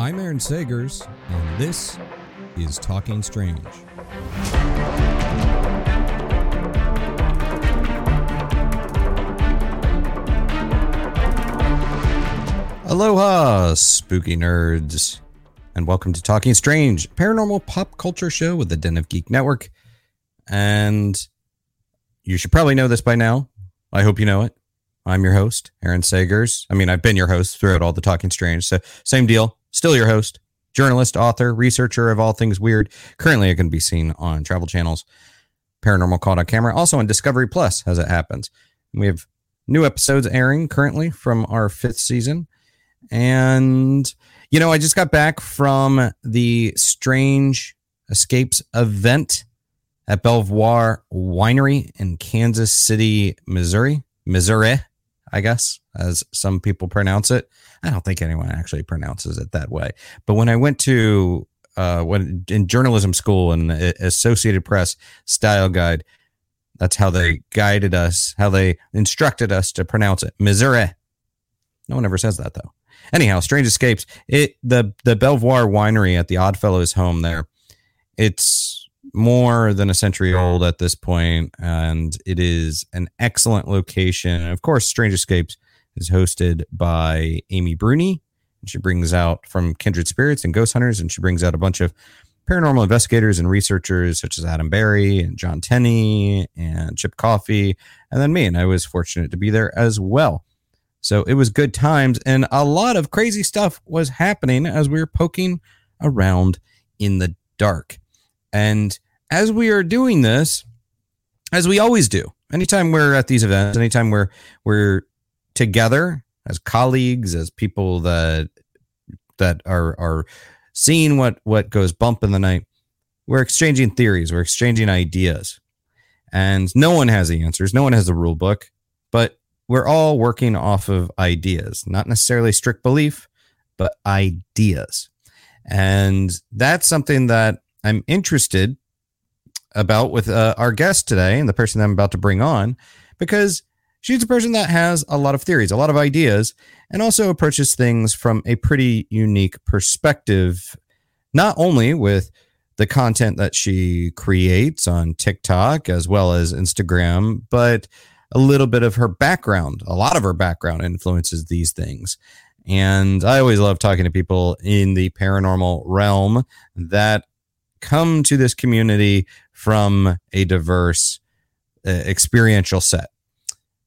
I'm Aaron Sagers, and this is Talking Strange. Aloha, spooky nerds, and welcome to Talking Strange, paranormal pop culture show with the Den of Geek Network. And you should probably know this by now. I hope you know it. I'm your host, Aaron Sagers. I mean, I've been your host throughout all the Talking Strange, so same deal. Still your host, journalist, author, researcher of all things weird. Currently, it can be seen on travel channels, Paranormal Caught on Camera, also on Discovery Plus as it happens. We have new episodes airing currently from our fifth season. And, you know, I just got back from the Strange Escapes event at Belvoir Winery in Kansas City, Missouri. Missouri, I guess, as some people pronounce it. I don't think anyone actually pronounces it that way. But when I went to uh, when in journalism school and Associated Press style guide, that's how they guided us, how they instructed us to pronounce it. Missouri. No one ever says that though. Anyhow, Strange Escapes. It the the Belvoir Winery at the Oddfellows home there. It's more than a century old at this point, and it is an excellent location. And of course, Strange Escapes is hosted by Amy Bruni. And She brings out from Kindred Spirits and Ghost Hunters, and she brings out a bunch of paranormal investigators and researchers such as Adam Berry and John Tenney and Chip Coffey, and then me. And I was fortunate to be there as well. So it was good times, and a lot of crazy stuff was happening as we were poking around in the dark. And as we are doing this, as we always do, anytime we're at these events, anytime we're we're together as colleagues, as people that that are are seeing what what goes bump in the night, we're exchanging theories, we're exchanging ideas. And no one has the answers, no one has the rule book, but we're all working off of ideas, not necessarily strict belief, but ideas. And that's something that I'm interested about with uh, our guest today and the person that I'm about to bring on, because she's a person that has a lot of theories, a lot of ideas, and also approaches things from a pretty unique perspective, not only with the content that she creates on TikTok as well as Instagram, but a little bit of her background. A lot of her background influences these things. And I always love talking to people in the paranormal realm that come to this community from a diverse uh, experiential set.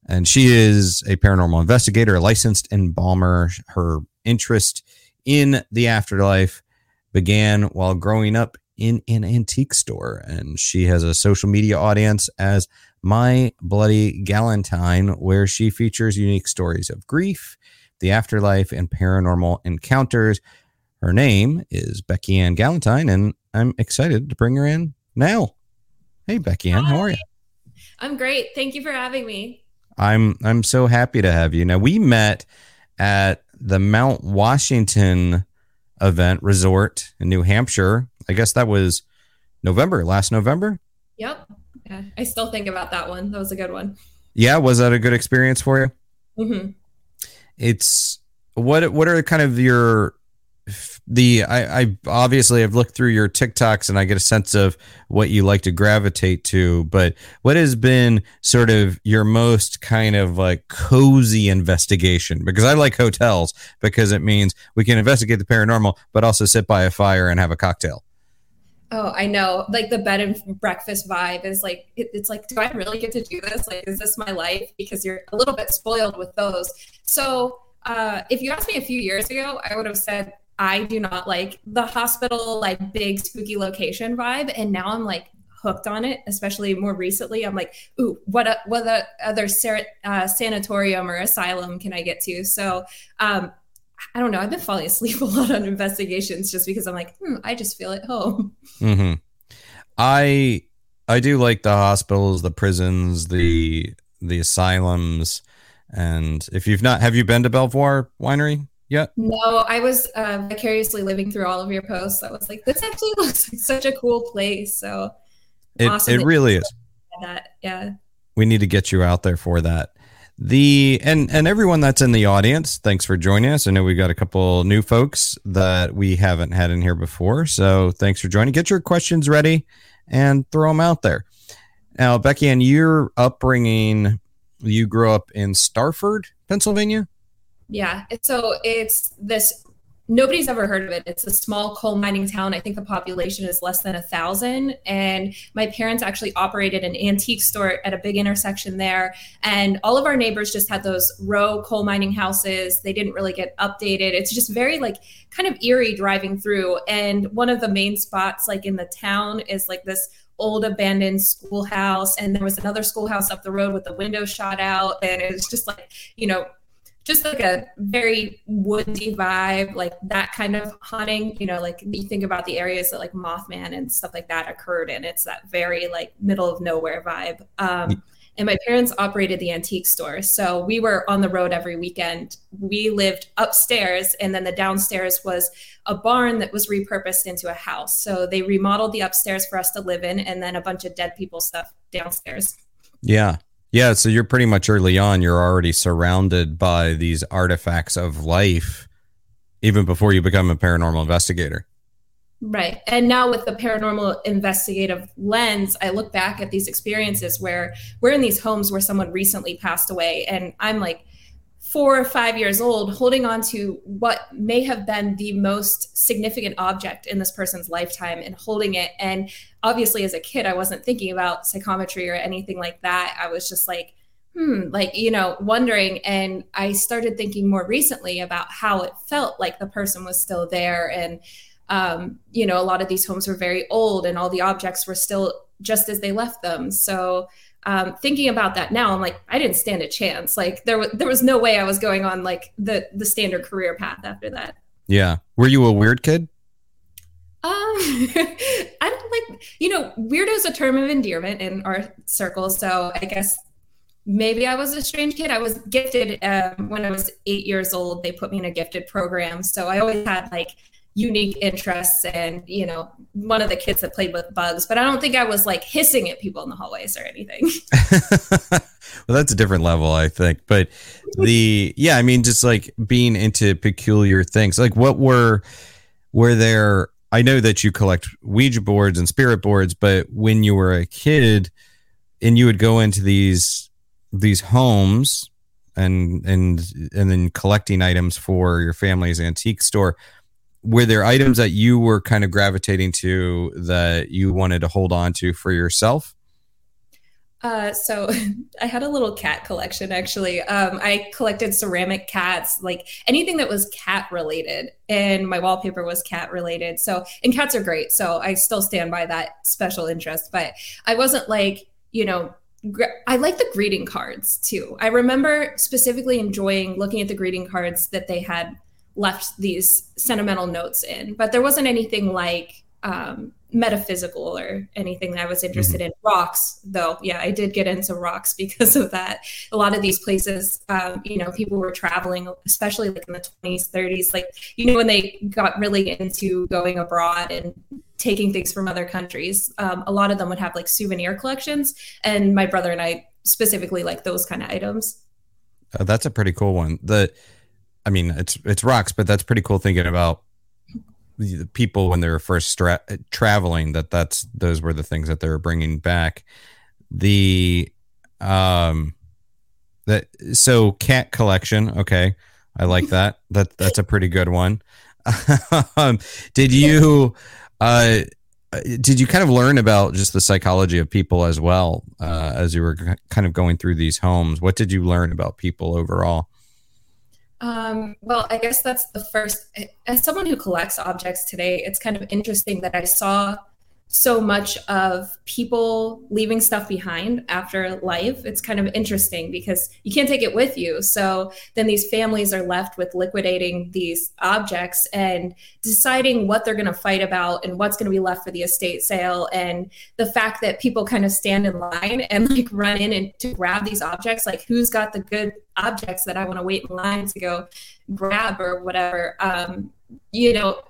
And she is a paranormal investigator, a licensed embalmer. Her interest in the afterlife began while growing up in an antique store. And she has a social media audience as My Bloody Galentine, where she features unique stories of grief, the afterlife, and paranormal encounters. Her name is Beckie-Ann Galentine, and I'm excited to bring her in now. Hey, Beckie-Ann, how are you? I'm great. Thank you for having me. I'm I'm so happy to have you. Now we met at the Mount Washington event resort in New Hampshire. I guess that was November, last November. Yep. Yeah, I still think about that one. That was a good one. Yeah, was that a good experience for you? Mm-hmm. It's what what are kind of your the I, I obviously have looked through your TikToks and I get a sense of what you like to gravitate to, but what has been sort of your most kind of like cozy investigation? Because I like hotels because it means we can investigate the paranormal, but also sit by a fire and have a cocktail. Oh, I know. Like the bed and breakfast vibe is like, it, it's like, do I really get to do this? Like, is this my life? Because you're a little bit spoiled with those. So, uh, if you asked me a few years ago, I would have said I do not like the hospital, like big spooky location vibe. And now I'm like, hooked on it, especially more recently. I'm like, ooh, what what other uh, sanatorium or asylum can I get to? So um, I don't know. I've been falling asleep a lot on investigations just because I'm like, hmm, I just feel at home. Mm-hmm. I I do like the hospitals, the prisons, the the asylums, and if you've not, have you been to Belvoir Winery yet? No, I was uh, vicariously living through all of your posts. I was like, this actually looks like such a cool place. So it awesome it really is. That yeah, we need to get you out there for that the and and everyone that's in the audience thanks for joining us i know we've got a couple new folks that we haven't had in here before so thanks for joining get your questions ready and throw them out there now becky and your upbringing you grew up in starford pennsylvania yeah so it's this nobody's ever heard of it. It's a small coal mining town. I think the population is less than a thousand. And my parents actually operated an antique store at a big intersection there. And all of our neighbors just had those row coal mining houses. They didn't really get updated. It's just very like kind of eerie driving through. And one of the main spots, like in the town, is like this old abandoned schoolhouse and there was another schoolhouse up the road with the window shot out and it was just like you know just like a very woodsy vibe, like that kind of haunting. You know, like you think about the areas that like Mothman and stuff like that occurred in. It's that very like middle of nowhere vibe. Um, and my parents operated the antique store, so we were on the road every weekend. We lived upstairs, and then the downstairs was a barn that was repurposed into a house. So they remodeled the upstairs for us to live in, and then a bunch of dead people stuff downstairs. Yeah, yeah, so you're pretty much early on, you're already surrounded by these artifacts of life even before you become a paranormal investigator. Right. And now with the paranormal investigative lens, I look back at these experiences where we're in these homes where someone recently passed away and I'm like four or five years old holding on to what may have been the most significant object in this person's lifetime and holding it. And obviously as a kid i wasn't thinking about psychometry or anything like that. I was just like hmm like you know wondering. And i started thinking more recently about how it felt like the person was still there. And um, you know a lot of these homes were very old and all the objects were still just as they left them. So um, thinking about that now, I'm like, I didn't stand a chance. Like there was there was no way I was going on like the the standard career path after that. Yeah. Were you a weird kid? Um, I don't like you know, weirdo is a term of endearment in our circles. So I guess maybe I was a strange kid. I was gifted um, when I was eight years old. They put me in a gifted program, so I always had like unique interests and you know one of the kids that played with bugs but i don't think i was like hissing at people in the hallways or anything. Well that's a different level i think but the yeah i mean just like being into peculiar things like what were were there i know that you collect ouija boards and spirit boards but when you were a kid and you would go into these these homes and and and then collecting items for your family's antique store were there items that you were kind of gravitating to that you wanted to hold on to for yourself? Uh, so I had a little cat collection actually. Um, I collected ceramic cats, like anything that was cat related, and my wallpaper was cat related. So, and cats are great. So I still stand by that special interest, but I wasn't like, you know, I like the greeting cards too. I remember specifically enjoying looking at the greeting cards that they had left these sentimental notes in, but there wasn't anything like um, metaphysical or anything that I was interested mm-hmm. in. Rocks, though, yeah, I did get into rocks because of that. A lot of these places, um, you know, people were traveling, especially like in the 20s, 30s, like, you know, when they got really into going abroad and taking things from other countries, um, a lot of them would have like souvenir collections. And my brother and I specifically like those kind of items. Uh, that's a pretty cool one. The I mean, it's it's rocks, but that's pretty cool thinking about the people when they were first stra- traveling. That that's those were the things that they were bringing back. The um, that so cat collection. Okay, I like that. That that's a pretty good one. um, did you uh? Did you kind of learn about just the psychology of people as well uh, as you were kind of going through these homes? What did you learn about people overall? Um, well, I guess that's the first. As someone who collects objects today, it's kind of interesting that I saw so much of people leaving stuff behind after life. It's kind of interesting because you can't take it with you. So then these families are left with liquidating these objects and deciding what they're going to fight about and what's going to be left for the estate sale. And the fact that people kind of stand in line and like run in and to grab these objects, like who's got the good objects that I want to wait in line to go grab or whatever. Um, you know,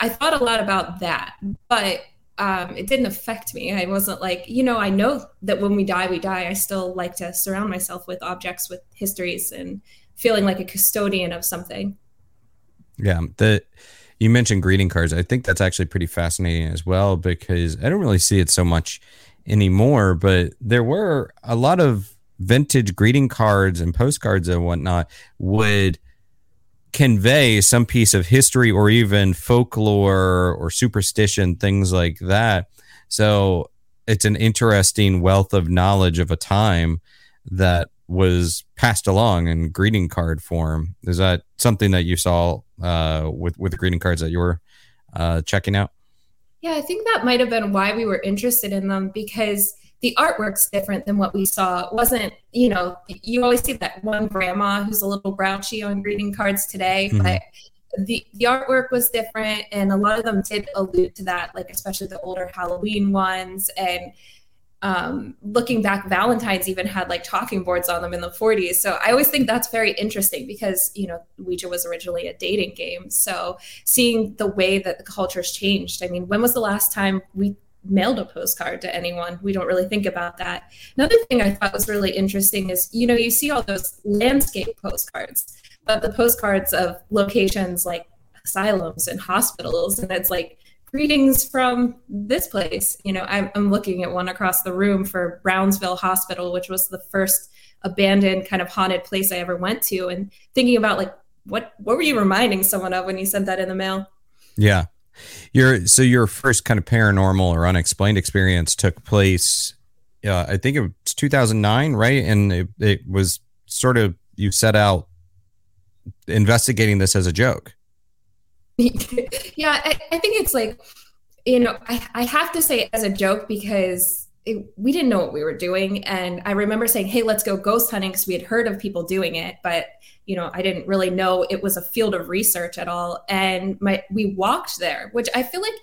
I thought a lot about that, but um, it didn't affect me. I wasn't like, you know, I know that when we die, we die. I still like to surround myself with objects with histories and feeling like a custodian of something. Yeah, the you mentioned greeting cards. I think that's actually pretty fascinating as well because I don't really see it so much anymore. But there were a lot of vintage greeting cards and postcards and whatnot would convey some piece of history or even folklore or superstition, things like that. So it's an interesting wealth of knowledge of a time that was passed along in greeting card form. Is that something that you saw uh, with with the greeting cards that you were uh, checking out? Yeah, I think that might have been why we were interested in them because the artwork's different than what we saw. It wasn't, you know, you always see that one grandma who's a little grouchy on greeting cards today, mm-hmm. but the the artwork was different and a lot of them did allude to that, like especially the older Halloween ones and um, looking back, Valentine's even had like talking boards on them in the 40s. So I always think that's very interesting because, you know, Ouija was originally a dating game. So seeing the way that the culture's changed. I mean, when was the last time we mailed a postcard to anyone. We don't really think about that. Another thing I thought was really interesting is, you know, you see all those landscape postcards, but the postcards of locations like asylums and hospitals, and it's like, greetings from this place. You know, I'm, I'm looking at one across the room for Brownsville Hospital, which was the first abandoned kind of haunted place I ever went to, and thinking about like, what what were you reminding someone of when you sent that in the mail? Yeah, your so your first kind of paranormal or unexplained experience took place. Uh, I think it was 2009, right? And it, it was sort of you set out investigating this as a joke. yeah, I, I, think it's like, you know, I, I have to say as a joke because it, we didn't know what we were doing. And I remember saying, hey, let's go ghost hunting because we had heard of people doing it. But you know, I didn't really know it was a field of research at all. And my we walked there, which I feel like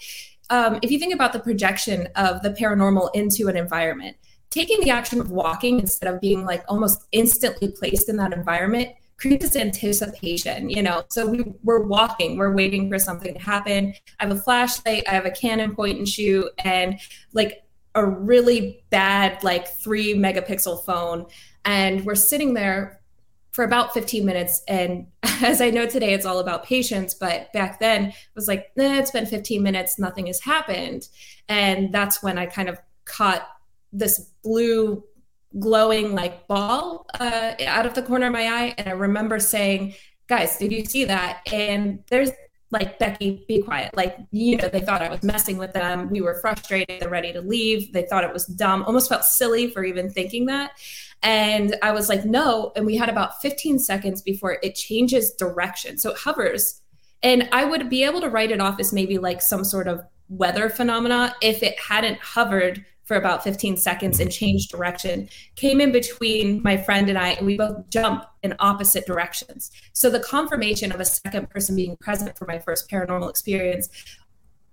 um, if you think about the projection of the paranormal into an environment, taking the action of walking instead of being like almost instantly placed in that environment creates anticipation, you know. So we, we're walking, we're waiting for something to happen. I have a flashlight, I have a Canon point and shoot, and like a really bad, like three megapixel phone. And we're sitting there for about 15 minutes. And as I know today, it's all about patience. But back then, it was like, eh, it's been 15 minutes, nothing has happened. And that's when I kind of caught this blue glowing like ball uh, out of the corner of my eye. And I remember saying, guys, did you see that? And there's like Beckie, be quiet. Like, you know, they thought I was messing with them. We were frustrated. They're ready to leave. They thought it was dumb, almost felt silly for even thinking that. And I was like, no. And we had about 15 seconds before it changes direction. So it hovers. And I would be able to write it off as maybe like some sort of weather phenomena if it hadn't hovered for about 15 seconds and changed direction, came in between my friend and I, and we both jump in opposite directions. So the confirmation of a second person being present for my first paranormal experience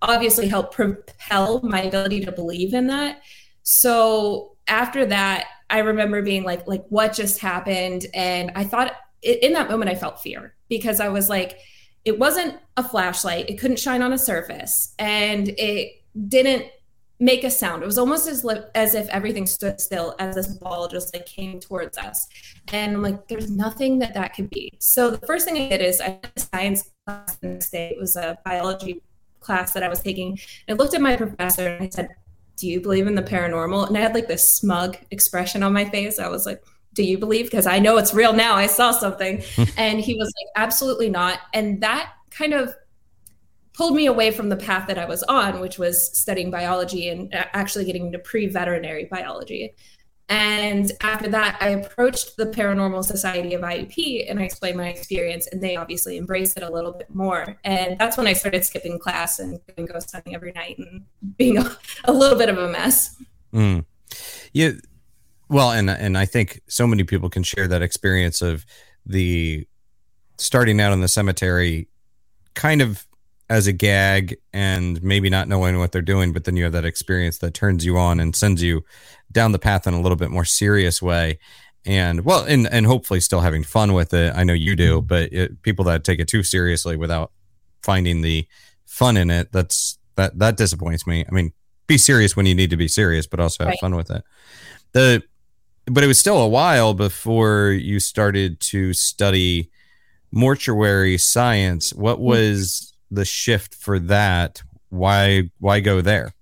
obviously helped propel my ability to believe in that. So after that, I remember being like, like what just happened? And I thought in that moment I felt fear because I was like, it wasn't a flashlight. It couldn't shine on a surface and it didn't make a sound. It was almost as, li- as if everything stood still as this ball just like came towards us. And I'm like, there's nothing that that could be. So the first thing I did is I a science class the next day. It was a biology class that I was taking. And I looked at my professor and I said, do you believe in the paranormal? And I had like this smug expression on my face. I was like, do you believe? Because I know it's real now. I saw something. and he was like, absolutely not. And that kind of pulled me away from the path that I was on, which was studying biology and actually getting into pre veterinary biology. And after that, I approached the Paranormal Society of IUP and I explained my experience, and they obviously embraced it a little bit more. And that's when I started skipping class and doing ghost hunting every night and being a, a little bit of a mess. Mm. Yeah. Well, and and I think so many people can share that experience of the starting out in the cemetery, kind of as a gag and maybe not knowing what they're doing, but then you have that experience that turns you on and sends you down the path in a little bit more serious way. And well, and and hopefully still having fun with it. I know you do, mm-hmm. but it, people that take it too seriously without finding the fun in it, that's that that disappoints me. I mean, be serious when you need to be serious, but also have right. fun with it. The but it was still a while before you started to study mortuary science. What mm-hmm. was the shift for that? Why why go there?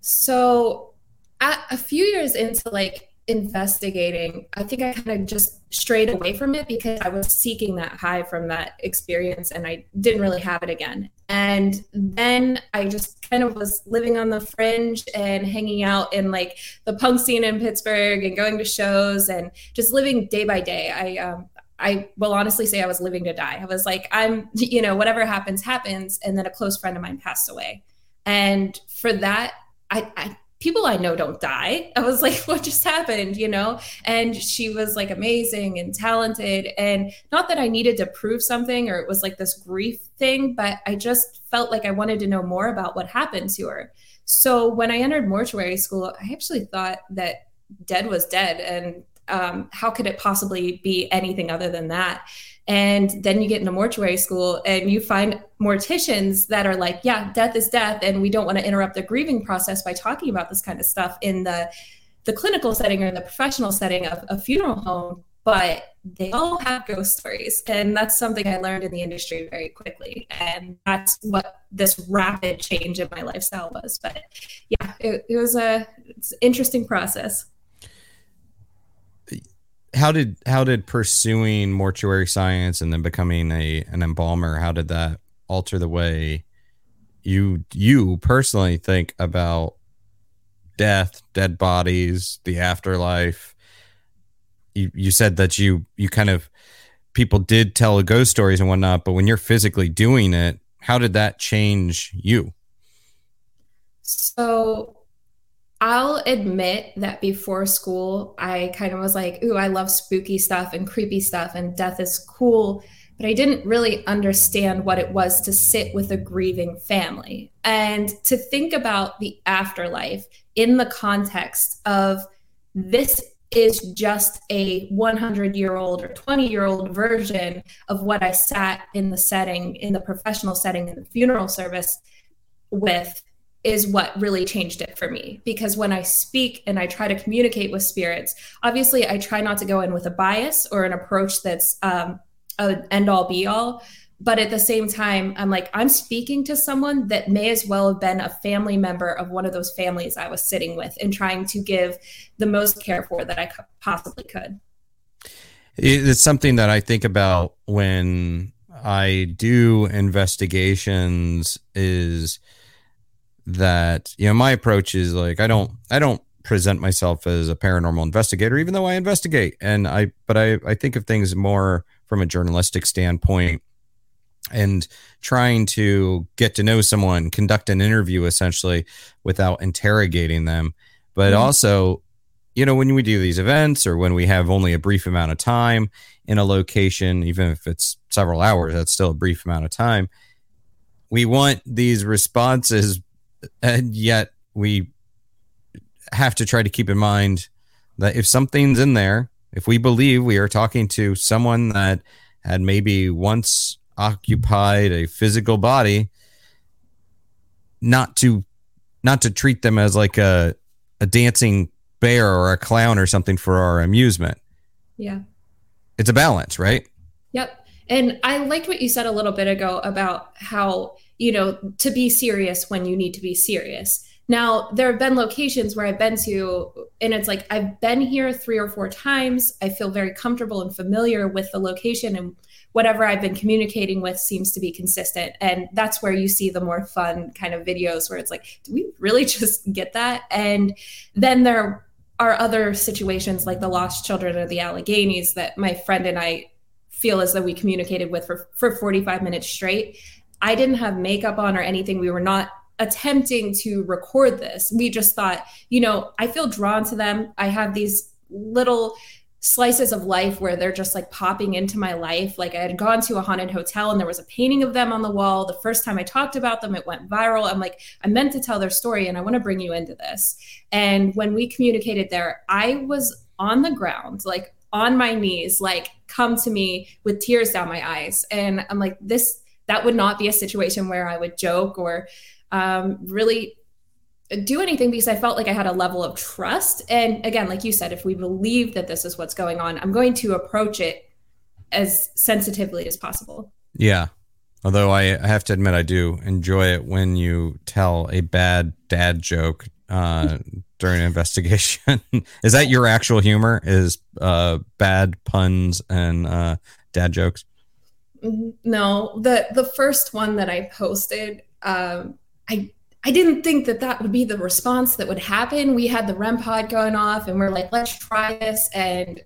So, at, a few years into like investigating, I think I kind of just strayed away from it because I was seeking that high from that experience and I didn't really have it again. And then I just kind of was living on the fringe and hanging out in like the punk scene in Pittsburgh and going to shows and just living day by day. I um, I will honestly say I was living to die. I was like, I'm, you know, whatever happens, happens. And then a close friend of mine passed away. And for that, I, I people I know don't die. I was like, what just happened, you know? And she was like amazing and talented. And not that I needed to prove something or it was like this grief thing, but I just felt like I wanted to know more about what happened to her. So when I entered mortuary school, I actually thought that dead was dead and um, how could it possibly be anything other than that? And then you get into mortuary school and you find morticians that are like, yeah, death is death. And we don't want to interrupt the grieving process by talking about this kind of stuff in the, the clinical setting or in the professional setting of a funeral home. But they all have ghost stories. And that's something I learned in the industry very quickly. And that's what this rapid change in my lifestyle was. But yeah, it, it was a an interesting process how did how did pursuing mortuary science and then becoming a an embalmer how did that alter the way you you personally think about death dead bodies the afterlife? You you said that you you kind of people did tell ghost stories and whatnot but when you're physically doing it how did that change you? So I'll admit that before school, I kind of was like, ooh, I love spooky stuff and creepy stuff, and death is cool. But I didn't really understand what it was to sit with a grieving family and to think about the afterlife in the context of this is just a 100 year old or 20 year old version of what I sat in the setting, in the professional setting, in the funeral service with is what really changed it for me because when I speak and I try to communicate with spirits, obviously I try not to go in with a bias or an approach that's um, an end all be all. But at the same time, I'm like, I'm speaking to someone that may as well have been a family member of one of those families I was sitting with and trying to give the most care for that I possibly could. It's something that I think about when I do investigations is that you know my approach is like I don't I don't present myself as a paranormal investigator even though I investigate and I but I I think of things more from a journalistic standpoint and trying to get to know someone conduct an interview essentially without interrogating them but mm-hmm. also you know when we do these events or when we have only a brief amount of time in a location even if it's several hours that's still a brief amount of time we want these responses and yet we have to try to keep in mind that if something's in there, if we believe we are talking to someone that had maybe once occupied a physical body, not to not to treat them as like a a dancing bear or a clown or something for our amusement. Yeah. It's a balance, right? Yep. And I liked what you said a little bit ago about how you know, to be serious when you need to be serious. Now, there have been locations where I've been to, and it's like I've been here three or four times. I feel very comfortable and familiar with the location, and whatever I've been communicating with seems to be consistent. And that's where you see the more fun kind of videos where it's like, do we really just get that? And then there are other situations like the lost children of the Alleghenies that my friend and I feel as though we communicated with for, for 45 minutes straight. I didn't have makeup on or anything. We were not attempting to record this. We just thought, you know, I feel drawn to them. I have these little slices of life where they're just like popping into my life. Like I had gone to a haunted hotel and there was a painting of them on the wall. The first time I talked about them, it went viral. I'm like, I meant to tell their story and I want to bring you into this. And when we communicated there, I was on the ground, like on my knees, like, come to me with tears down my eyes. And I'm like, this, that would not be a situation where I would joke or um, really do anything because I felt like I had a level of trust. And again, like you said, if we believe that this is what's going on, I'm going to approach it as sensitively as possible. Yeah. Although I have to admit, I do enjoy it when you tell a bad dad joke uh, during an investigation. is that your actual humor? Is uh, bad puns and uh, dad jokes? No, the the first one that I posted, um, I I didn't think that that would be the response that would happen. We had the REM pod going off, and we're like, let's try this. And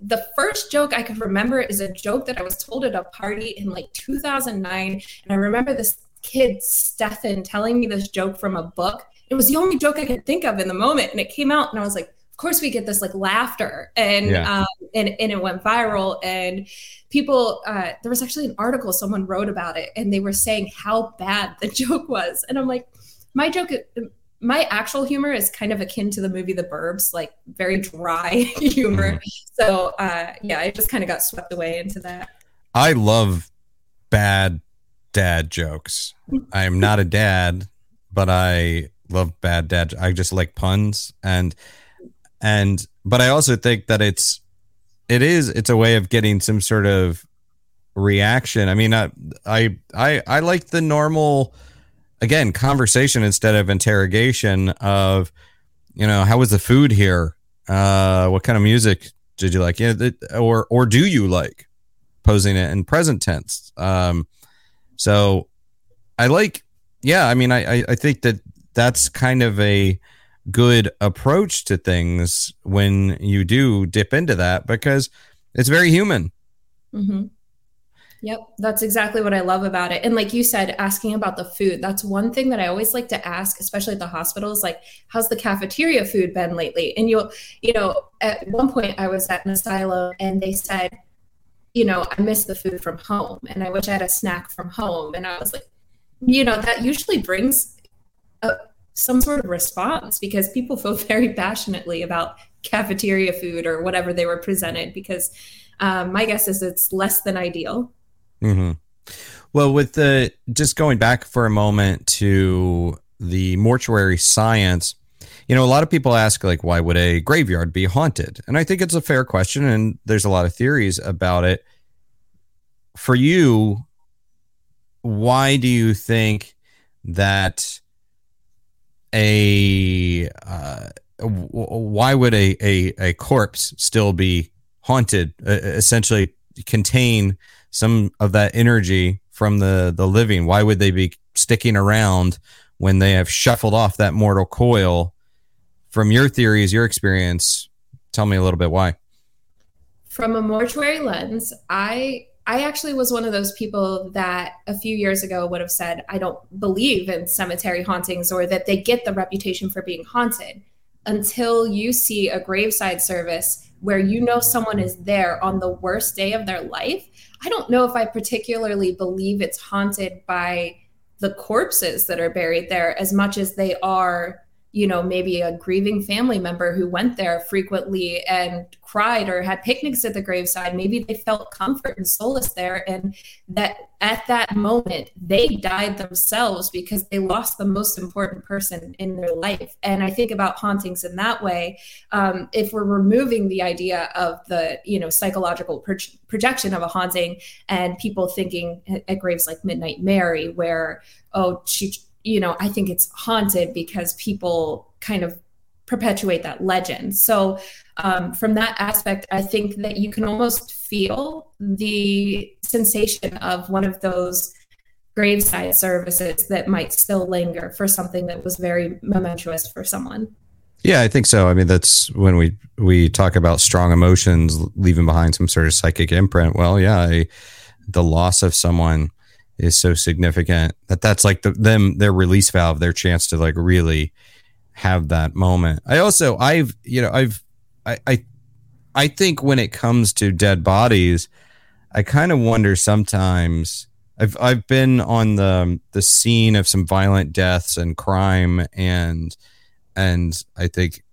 the first joke I could remember is a joke that I was told at a party in like 2009. And I remember this kid, Stefan, telling me this joke from a book. It was the only joke I could think of in the moment. And it came out, and I was like, course we get this like laughter and yeah. um, and, and it went viral and people uh, there was actually an article someone wrote about it and they were saying how bad the joke was and i'm like my joke my actual humor is kind of akin to the movie The Burbs, like very dry humor. Mm-hmm. So uh, yeah, I just kind of got swept away into that. I love bad dad jokes. I am not a dad, but I love bad dad. I just like puns and and but I also think that it's it is it's a way of getting some sort of reaction. I mean, I I I, I like the normal again conversation instead of interrogation of you know how was the food here? Uh what kind of music did you like? Yeah or or do you like posing it in present tense? Um so i like yeah i mean i i think that that's kind of a good approach to things when you do dip into that because it's very human mm-hmm. Yep, that's exactly what I love about it. And like you said, asking about the food, that's one thing that I always like to ask, especially at the hospitals, like, how's the cafeteria food been lately? And you'll, you know, at one point I was at an asylum and they said, you know, I miss the food from home and I wish I had a snack from home. And I was like, you know, that usually brings a, some sort of response because people feel very passionately about cafeteria food or whatever they were presented because um, my guess is it's less than ideal Mm-hmm. Well, with the just going back for a moment to the mortuary science, you know, a lot of people ask, like, why would a graveyard be haunted? And I think it's a fair question, and there's a lot of theories about it. For you, why do you think that a uh, why would a, a a corpse still be haunted? Uh, essentially, contain some of that energy from the the living. Why would they be sticking around when they have shuffled off that mortal coil? From your theories, your experience, tell me a little bit why. From a mortuary lens, I I actually was one of those people that a few years ago would have said, I don't believe in cemetery hauntings or that they get the reputation for being haunted until you see a graveside service where you know someone is there on the worst day of their life. I don't know if I particularly believe it's haunted by the corpses that are buried there as much as they are you know, maybe a grieving family member who went there frequently and cried or had picnics at the graveside. Maybe they felt comfort and solace there. And that at that moment, they died themselves because they lost the most important person in their life. And I think about hauntings in that way. Um, if we're removing the idea of the, you know, psychological pro- projection of a haunting and people thinking at graves like Midnight Mary, where, oh, she you know, I think it's haunted because people kind of perpetuate that legend. So, um, from that aspect, I think that you can almost feel the sensation of one of those graveside services that might still linger for something that was very momentous for someone. Yeah, I think so. I mean, that's when we we talk about strong emotions leaving behind some sort of psychic imprint. Well, yeah, I, the loss of someone is so significant that that's like the, them their release valve, their chance to like really have that moment. I also I've you know I've I I, I think when it comes to dead bodies, I kind of wonder sometimes. I've I've been on the the scene of some violent deaths and crime and and I think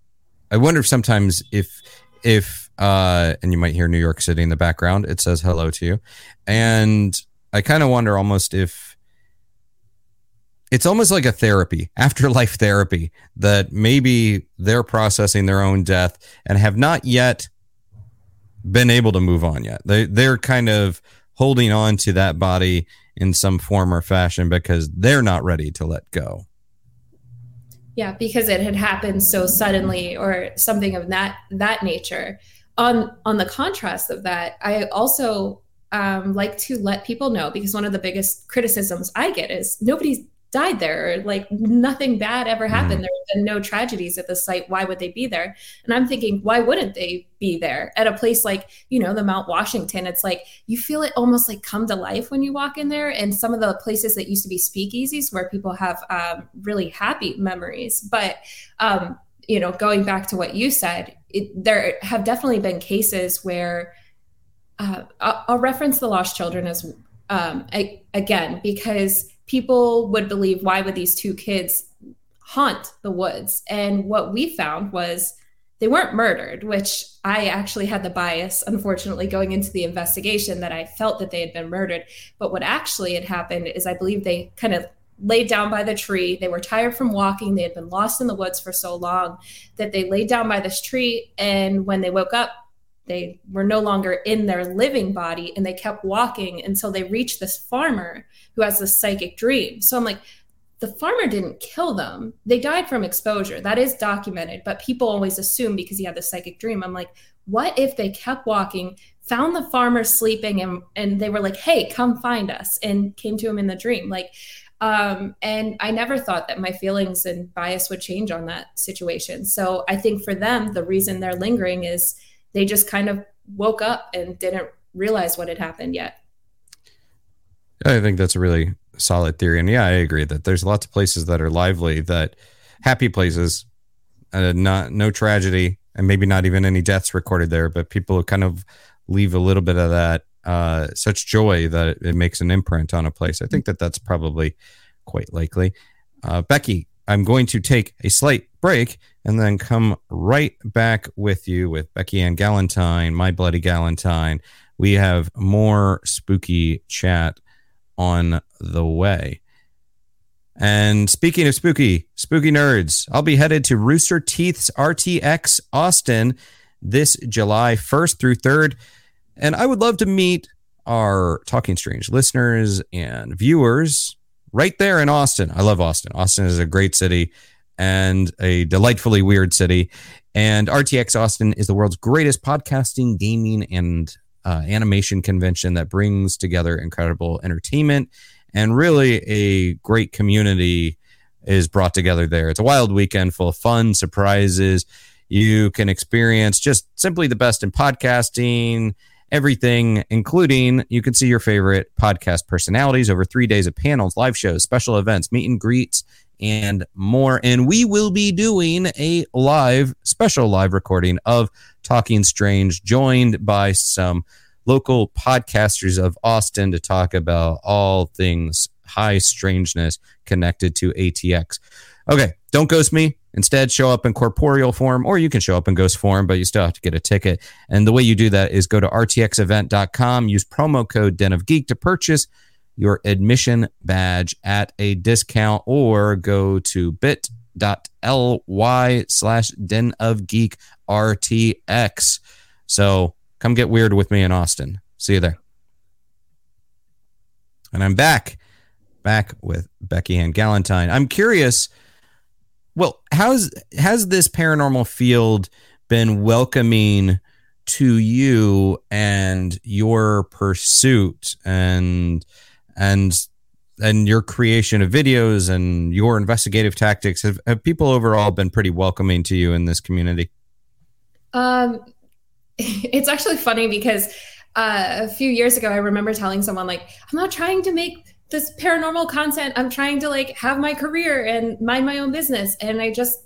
I wonder if sometimes if if uh and you might hear New York City in the background, it says hello to you. And I kind of wonder almost if it's almost like a therapy, afterlife therapy, that maybe they're processing their own death and have not yet been able to move on yet. They they're kind of holding on to that body in some form or fashion because they're not ready to let go. Yeah, because it had happened so suddenly or something of that that nature. On on the contrast of that, I also um, like to let people know because one of the biggest criticisms I get is nobody's died there. Like nothing bad ever happened. Mm. There have been no tragedies at the site. Why would they be there? And I'm thinking, why wouldn't they be there at a place like, you know, the Mount Washington? It's like you feel it almost like come to life when you walk in there. And some of the places that used to be speakeasies where people have um, really happy memories. But, um, you know, going back to what you said, it, there have definitely been cases where uh, I'll, reference the lost children as um, I, again because people would believe why would these two kids haunt the woods? And what we found was they weren't murdered which i actually had the bias unfortunately going into the investigation that i felt that they had been murdered. But what actually had happened is i believe they kind of laid down by the tree. They were tired from walking. They had been lost in the woods for so long that they laid down by this tree. And when they woke up they were no longer in their living body and they kept walking until they reached this farmer who has this psychic dream. So I'm like, the farmer didn't kill them. They died from exposure. That is documented, but people always assume because he had the psychic dream. I'm like, what if they kept walking, found the farmer sleeping, and and they were like, hey, come find us, and came to him in the dream? Like, um, and I never thought that my feelings and bias would change on that situation. So I think for them, the reason they're lingering is they just kind of woke up and didn't realize what had happened yet. I think that's a really solid theory. And yeah, I agree that there's lots of places that are lively, that happy places, uh, not no tragedy, and maybe not even any deaths recorded there, but people kind of leave a little bit of that uh, such joy that it makes an imprint on a place. I think that that's probably quite likely. Uh, Beckie, I'm going to take a slight break and then come right back with you with Beckie-Ann Galentine, My Bloody Galentine. We have more spooky chat on the way. And speaking of spooky, spooky nerds, I'll be headed to Rooster Teeth's RTX Austin this July 1st through 3rd. And I would love to meet our Talking Strange listeners and viewers right there in Austin. I love Austin. Austin is a great city and a delightfully weird city. And RTX Austin is the world's greatest podcasting, gaming, and uh, animation convention that brings together incredible entertainment and really a great community is brought together there. It's a wild weekend full of fun, surprises. You can experience just simply the best in podcasting, everything, including you can see your favorite podcast personalities over three days of panels, live shows, special events, meet and greets, and more. And we will be doing a live, special live recording of Talking Strange, joined by some local podcasters of Austin to talk about all things high strangeness connected to ATX. Okay, don't ghost me. Instead, show up in corporeal form, or you can show up in ghost form, but you still have to get a ticket. And the way you do that is go to rtxevent.com, use promo code Den of Geek to purchase your admission badge at a discount, or go to bit.ly slash Den of Geek RTX. So come get weird with me in Austin. See you there. And I'm back, back with Beckie-Ann Galentine. I'm curious well, how's has this paranormal field been welcoming to you and your pursuit and and and your creation of videos and your investigative tactics? Have, have people overall been pretty welcoming to you in this community? Um it's actually funny because uh, a few years ago i remember telling someone like i'm not trying to make this paranormal content i'm trying to like have my career and mind my own business. And i just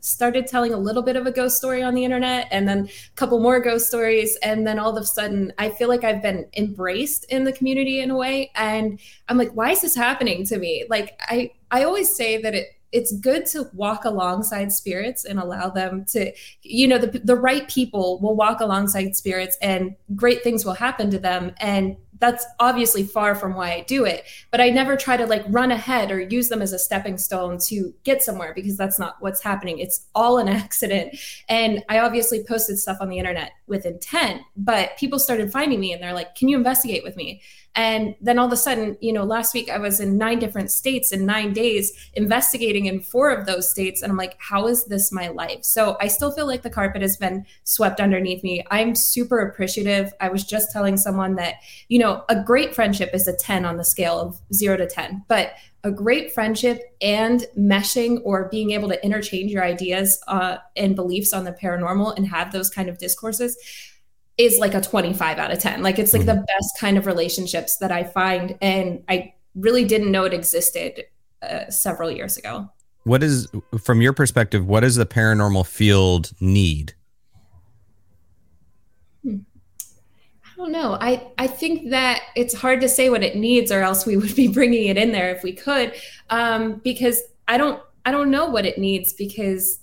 started telling a little bit of a ghost story on the internet and then a couple more ghost stories. And then all of a sudden i feel like i've been embraced in the community in a way. And i'm like why is this happening to me? Like i i always say that it it's good to walk alongside spirits and allow them to you know the, the right people will walk alongside spirits and great things will happen to them. And that's obviously far from why I do it. But I never try to like run ahead or use them as a stepping stone to get somewhere because that's not what's happening. It's all an accident. And I obviously posted stuff on the internet with intent, but people started finding me and they're like, can you investigate with me? And then all of a sudden, you know, last week I was in nine different states in nine days investigating in four of those states. And I'm like, how is this my life? So I still feel like the carpet has been swept underneath me. I'm super appreciative. I was just telling someone that, you know, a great friendship is a 10 on the scale of zero to 10, but a great friendship and meshing or being able to interchange your ideas uh, and beliefs on the paranormal and have those kind of discourses is like a 25 out of 10. Like it's like mm-hmm. the best kind of relationships that I find. And I really didn't know it existed uh, several years ago. What is, from your perspective, what does the paranormal field need? Hmm. I don't know. I, I think that it's hard to say what it needs, or else we would be bringing it in there if we could, um, because I don't I don't know what it needs because,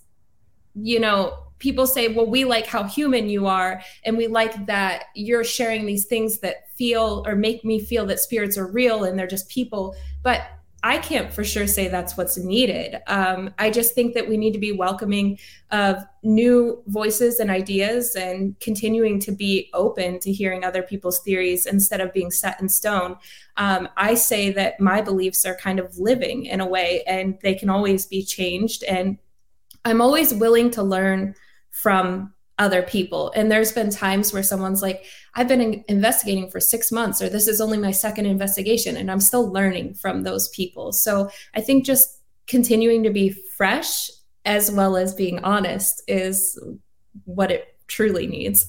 you know, people say, well, we like how human you are, and we like that you're sharing these things that feel or make me feel that spirits are real and they're just people. But I can't for sure say that's what's needed. Um, I just think that we need to be welcoming of new voices and ideas and continuing to be open to hearing other people's theories instead of being set in stone. Um, I say that my beliefs are kind of living in a way and they can always be changed. And I'm always willing to learn from other people. And there's been times where someone's like, I've been in- investigating for six months, or this is only my second investigation, and I'm still learning from those people. So I think just continuing to be fresh as well as being honest is what it truly needs.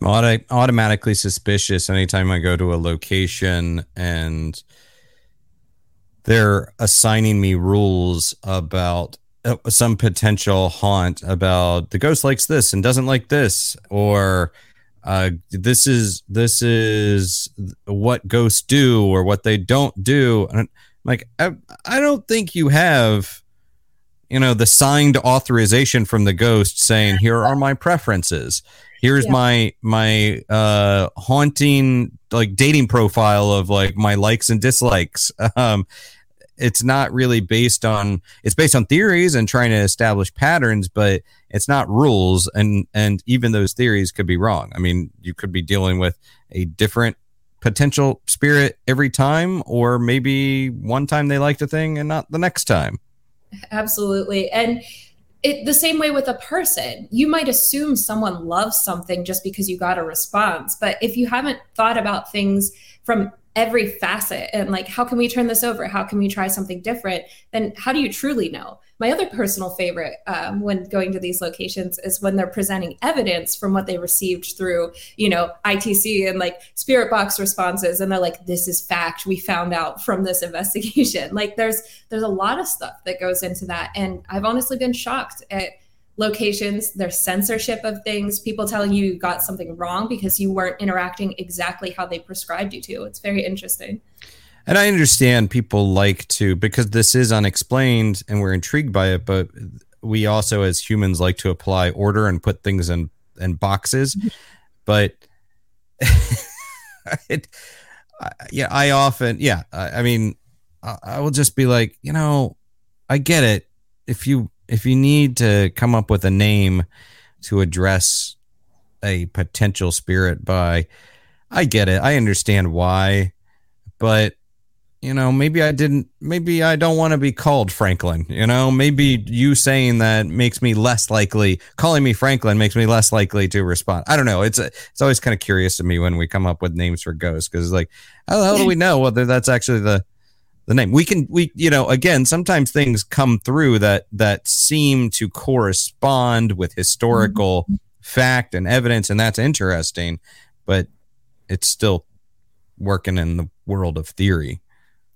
I'm auto- automatically suspicious anytime I go to a location and they're assigning me rules about some potential haunt about the ghost likes this and doesn't like this or uh, this is this is what ghosts do or what they don't do. And like I, I don't think you have you know the signed authorization from the ghost saying here are my preferences. Here's yeah. my my uh haunting like dating profile of like my likes and dislikes. Um it's not really based on it's based on theories and trying to establish patterns but it's not rules. And and even those theories could be wrong. I mean you could be dealing with a different potential spirit every time or maybe one time they liked a thing and not the next time. Absolutely. And it, the same way with a person. You might assume someone loves something just because you got a response but if you haven't thought about things from every facet and like how can we turn this over? How can we try something different? Then how do you truly know? My other personal favorite um, when going to these locations is when they're presenting evidence from what they received through you know itc and like spirit box responses. And they're like this is fact. We found out from this investigation. Like there's there's a lot of stuff that goes into that. And i've honestly been shocked at locations, there's censorship of things, people telling you you got something wrong because you weren't interacting exactly how they prescribed you to. It's very interesting. And I understand people like to, because this is unexplained and we're intrigued by it, but we also, as humans, like to apply order and put things in, in boxes. Mm-hmm. but it, yeah, I often, yeah, I, I mean, I, I will just be like, you know, I get it. If you if you need to come up with a name to address a potential spirit by, I get it. I understand why, but you know, maybe I didn't, maybe I don't want to be called Franklin. You know, maybe you saying that makes me less likely, calling me Franklin makes me less likely to respond. I don't know. It's a, it's always kind of curious to me when we come up with names for ghosts because, like, how the hell do we know whether that's actually the the name. We can we you know again sometimes things come through that that seem to correspond with historical mm-hmm. fact and evidence, and that's interesting, but it's still working in the world of theory.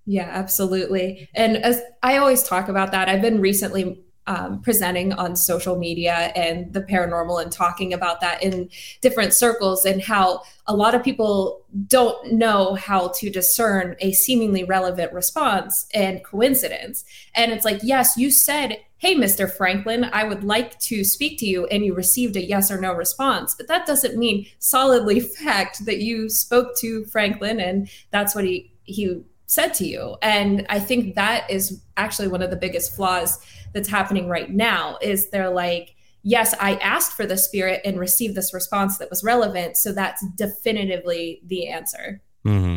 Yeah, absolutely. And as I always talk about that, I've been recently um, presenting on social media and the paranormal and talking about that in different circles and how a lot of people don't know how to discern a seemingly relevant response and coincidence. And it's like, yes, you said, Hey, Mr. Franklin, I would like to speak to you, and you received a yes or no response. But that doesn't mean solidly fact that you spoke to Franklin and that's what he he said to you. And I think that is actually one of the biggest flaws that's happening right now is they're like, yes, I asked for the spirit and received this response that was relevant. So that's definitively the answer. Mm-hmm.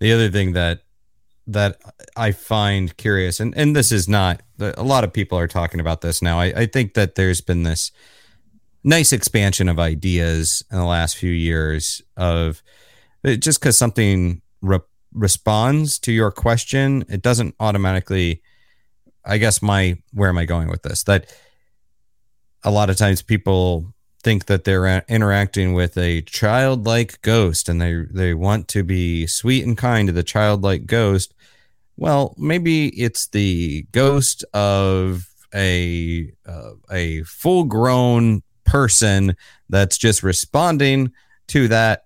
The other thing that that I find curious, and and this is not a lot of people are talking about this now. I, I think that there's been this nice expansion of ideas in the last few years of just because something re- responds to your question, it doesn't automatically. I guess my where am I going with this? That a lot of times people think that they're interacting with a childlike ghost and they they want to be sweet and kind to the childlike ghost. Well, maybe it's the ghost of a uh, a full grown person that's just responding to that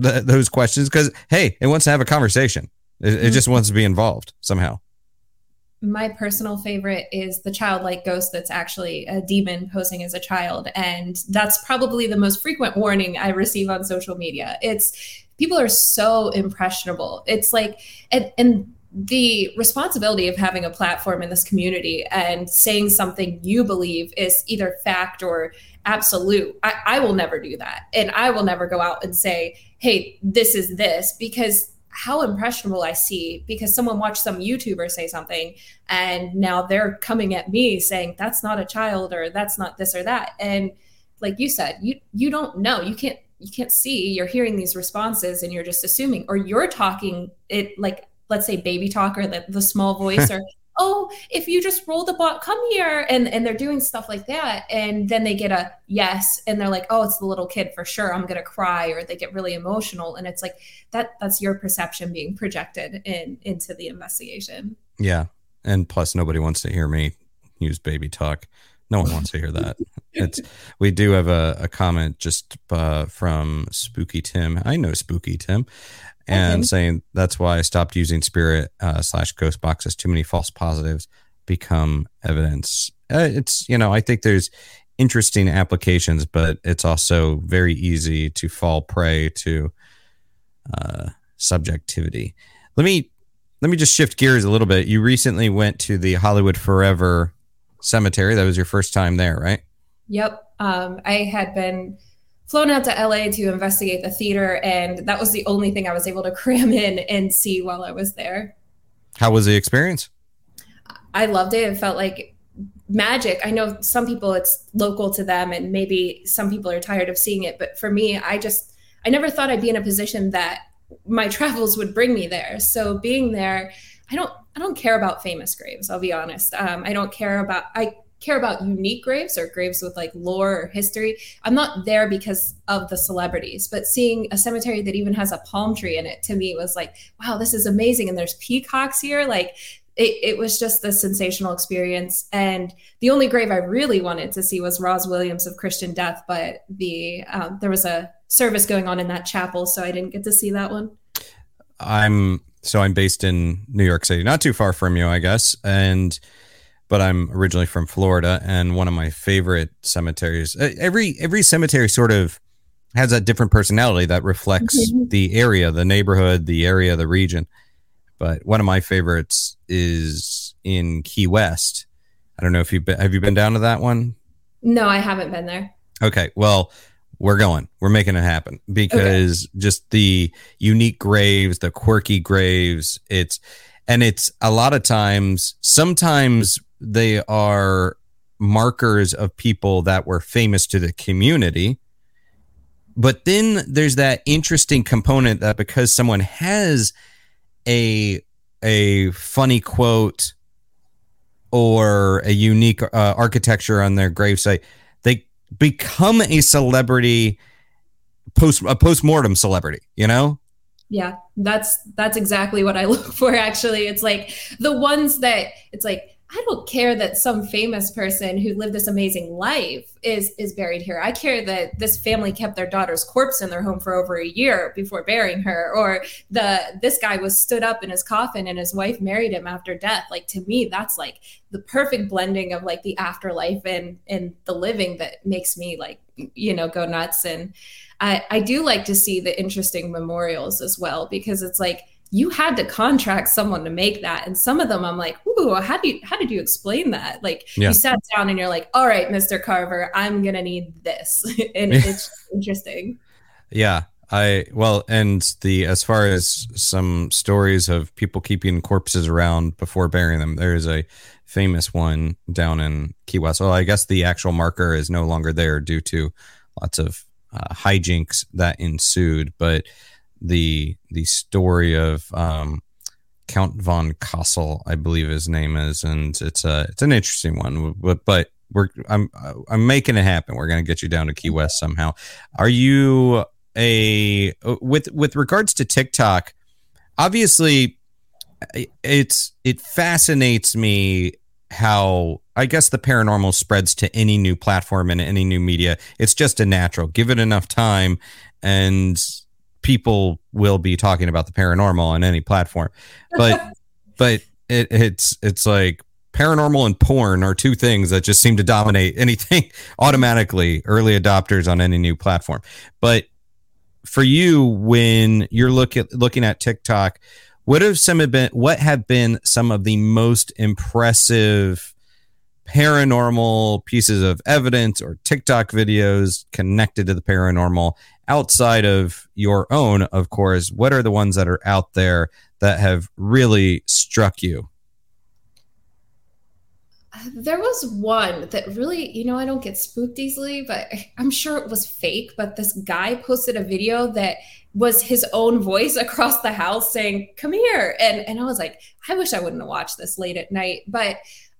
th- those questions because hey, it wants to have a conversation. It, mm-hmm. it just wants to be involved somehow. My personal favorite is the childlike ghost that's actually a demon posing as a child. And that's probably the most frequent warning I receive on social media. It's people are so impressionable. It's like, and, and the responsibility of having a platform in this community and saying something you believe is either fact or absolute. I, I, will never do that. And I will never go out and say, hey, this is this, because how impressionable I see because someone watched some YouTuber say something and now they're coming at me saying that's not a child or that's not this or that. And like you said, you you don't know. You can't you can't see. You're hearing these responses and you're just assuming, or you're talking it like let's say baby talk or the, the small voice or oh, if you just roll the ball, come here. And, and they're doing stuff like that. And then they get a yes. And they're like, oh, it's the little kid for sure. I'm going to cry. Or they get really emotional. And it's like that, that's your perception being projected in, into the investigation. Yeah. And plus nobody wants to hear me use baby talk. No one wants to hear that. It's we do have a, a comment just uh, from Spooky Tim. I know Spooky Tim and okay. saying that's why I stopped using spirit uh, slash ghost boxes. Too many false positives become evidence. Uh, it's you know I think there's interesting applications, but it's also very easy to fall prey to uh, subjectivity. Let me let me just shift gears a little bit. You recently went to the Hollywood Forever Cemetery. That was your first time there, right? Yep. Um, I had been flown out to LA to investigate the theater, and that was the only thing I was able to cram in and see while I was there. How was the experience? I loved it. It felt like magic. I know some people it's local to them, and maybe some people are tired of seeing it, but for me, I just I never thought I'd be in a position that my travels would bring me there. So being there, I don't I don't care about famous graves. I'll be honest. Um, I don't care about I care about unique graves or graves with like lore or history. I'm not there because of the celebrities, but seeing a cemetery that even has a palm tree in it to me was like, wow, this is amazing. And there's peacocks here. Like it, it was just a sensational experience. And the only grave I really wanted to see was Rozz Williams of Christian Death, but the um, there was a service going on in that chapel, so I didn't get to see that one. I'm so I'm based in New York City, not too far from you, I guess, and but I'm originally from Florida, and one of my favorite cemeteries. Every every cemetery sort of has a different personality that reflects mm-hmm. the area, the neighborhood, the area, the region. But one of my favorites is in Key West. I don't know if you have have you been down to that one. No, I haven't been there. Okay, well, we're going. We're making it happen because okay. just the unique graves, the quirky graves. It's and it's a lot of times. Sometimes they are markers of people that were famous to the community. But then there's that interesting component that because someone has a a funny quote or a unique uh, architecture on their gravesite, they become a celebrity post a post-mortem celebrity, you know? Yeah, that's that's exactly what I look for actually. It's like the ones that it's like I don't care that some famous person who lived this amazing life is is buried here. I care that this family kept their daughter's corpse in their home for over a year before burying her, or the this guy was stood up in his coffin and his wife married him after death. Like to me, that's like the perfect blending of like the afterlife and and the living that makes me like you know go nuts. And I I do like to see the interesting memorials as well because it's like you had to contract someone to make that. And some of them i'm like ooh how do you how did you explain that? Like yeah. you sat down and you're like all right mr carver i'm gonna need this. And it's interesting. Yeah i well and the as far as some stories of people keeping corpses around before burying them there is a famous one down in key west. Well i guess the actual marker is no longer there due to lots of uh, hijinks that ensued but the the story of um, Count von Cosel, I believe his name is, and it's a it's an interesting one. But but we're I'm I'm making it happen. We're gonna get you down to Key West somehow. Are you a with with regards to TikTok? Obviously, it's it fascinates me how I guess the paranormal spreads to any new platform and any new media. It's just a natural. Give it enough time, and people will be talking about the paranormal on any platform. But but it, it's it's like paranormal and porn are two things that just seem to dominate anything automatically early adopters on any new platform. But for you when you're looking looking at TikTok, what have some have been what have been some of the most impressive paranormal pieces of evidence or TikTok videos connected to the paranormal outside of your own, of course, what are the ones that are out there that have really struck you? There was one that really, you know, I don't get spooked easily, but I'm sure it was fake. But this guy posted a video that was his own voice across the house saying, Come here. And, and I was like, I wish I wouldn't have watched this late at night. But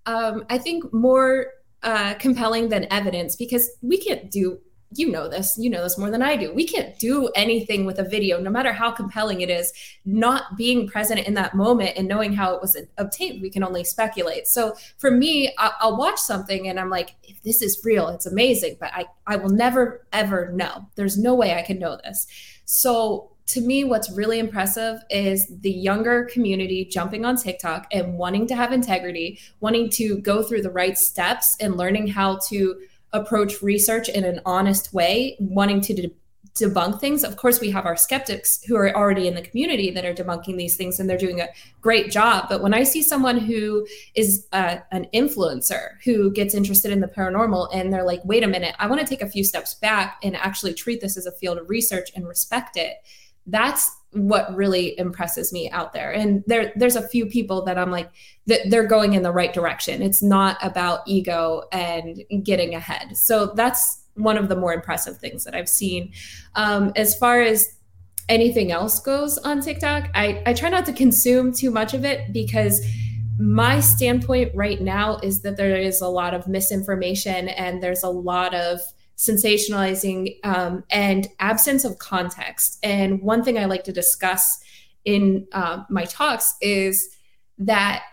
um, I think more uh, compelling than evidence because we can't do you know this you know this more than i do. We can't do anything with a video no matter how compelling it is not being present in that moment and knowing how it was obtained we can only speculate. So for me i'll watch something and i'm like if this is real it's amazing but i i will never ever know. There's no way i can know this. So to me what's really impressive is the younger community jumping on tiktok and wanting to have integrity wanting to go through the right steps and learning how to approach research in an honest way, wanting to de- debunk things. Of course, we have our skeptics who are already in the community that are debunking these things and they're doing a great job. But when I see someone who is uh, an influencer who gets interested in the paranormal and they're like, wait a minute, I want to take a few steps back and actually treat this as a field of research and respect it, that's what really impresses me out there. And there there's a few people that I'm like that they're going in the right direction. It's not about ego and getting ahead. So that's one of the more impressive things that I've seen. Um, as far as anything else goes on TikTok, I, I try not to consume too much of it because my standpoint right now is that there is a lot of misinformation and there's a lot of sensationalizing, um, and absence of context. And one thing I like to discuss in uh, my talks is that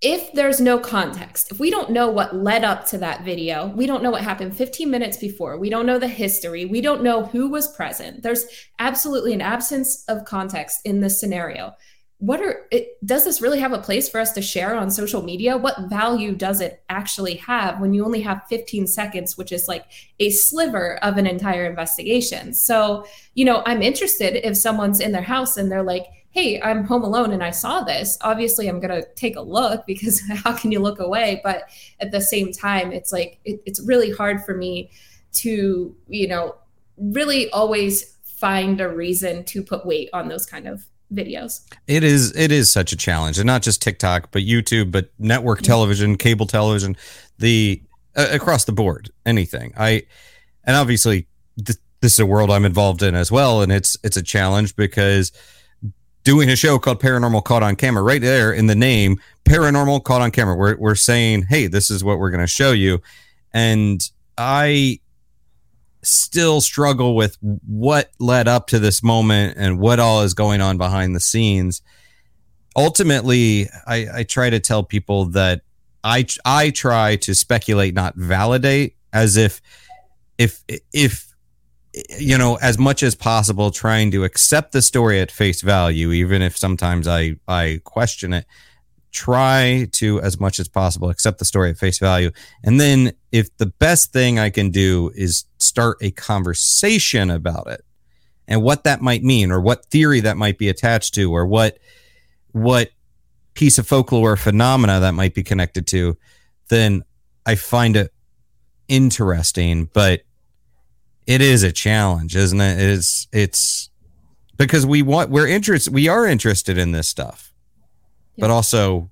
if there's no context, if we don't know what led up to that video, we don't know what happened 15 minutes before, we don't know the history, we don't know who was present, there's absolutely an absence of context in this scenario what are it does this really have a place for us to share on social media? What value does it actually have when you only have 15 seconds which is like a sliver of an entire investigation? So you know i'm interested if someone's in their house and they're like hey i'm home alone and i saw this. Obviously i'm going to take a look because how can you look away? But at the same time it's like it, it's really hard for me to you know really always find a reason to put weight on those kind of videos. It is it is such a challenge, and not just TikTok, but YouTube, but network television, cable television, the uh, across the board, anything. I and obviously th- this is a world I'm involved in as well, and it's it's a challenge because doing a show called Paranormal Caught on Camera. Right there in the name, Paranormal Caught on Camera. We're we're saying, hey, this is what we're going to show you, and I still struggle with what led up to this moment and what all is going on behind the scenes. Ultimately, I, I try to tell people that I I try to speculate, not validate, as if if if you know as much as possible trying to accept the story at face value even if sometimes i i question it try to as much as possible accept the story at face value and then if the best thing i can do is start a conversation about it and what that might mean or what theory that might be attached to or what what piece of folklore or phenomena that might be connected to then i find it interesting but it is a challenge, isn't it? It's it's because we want we're interested we are interested in this stuff. Yeah. But also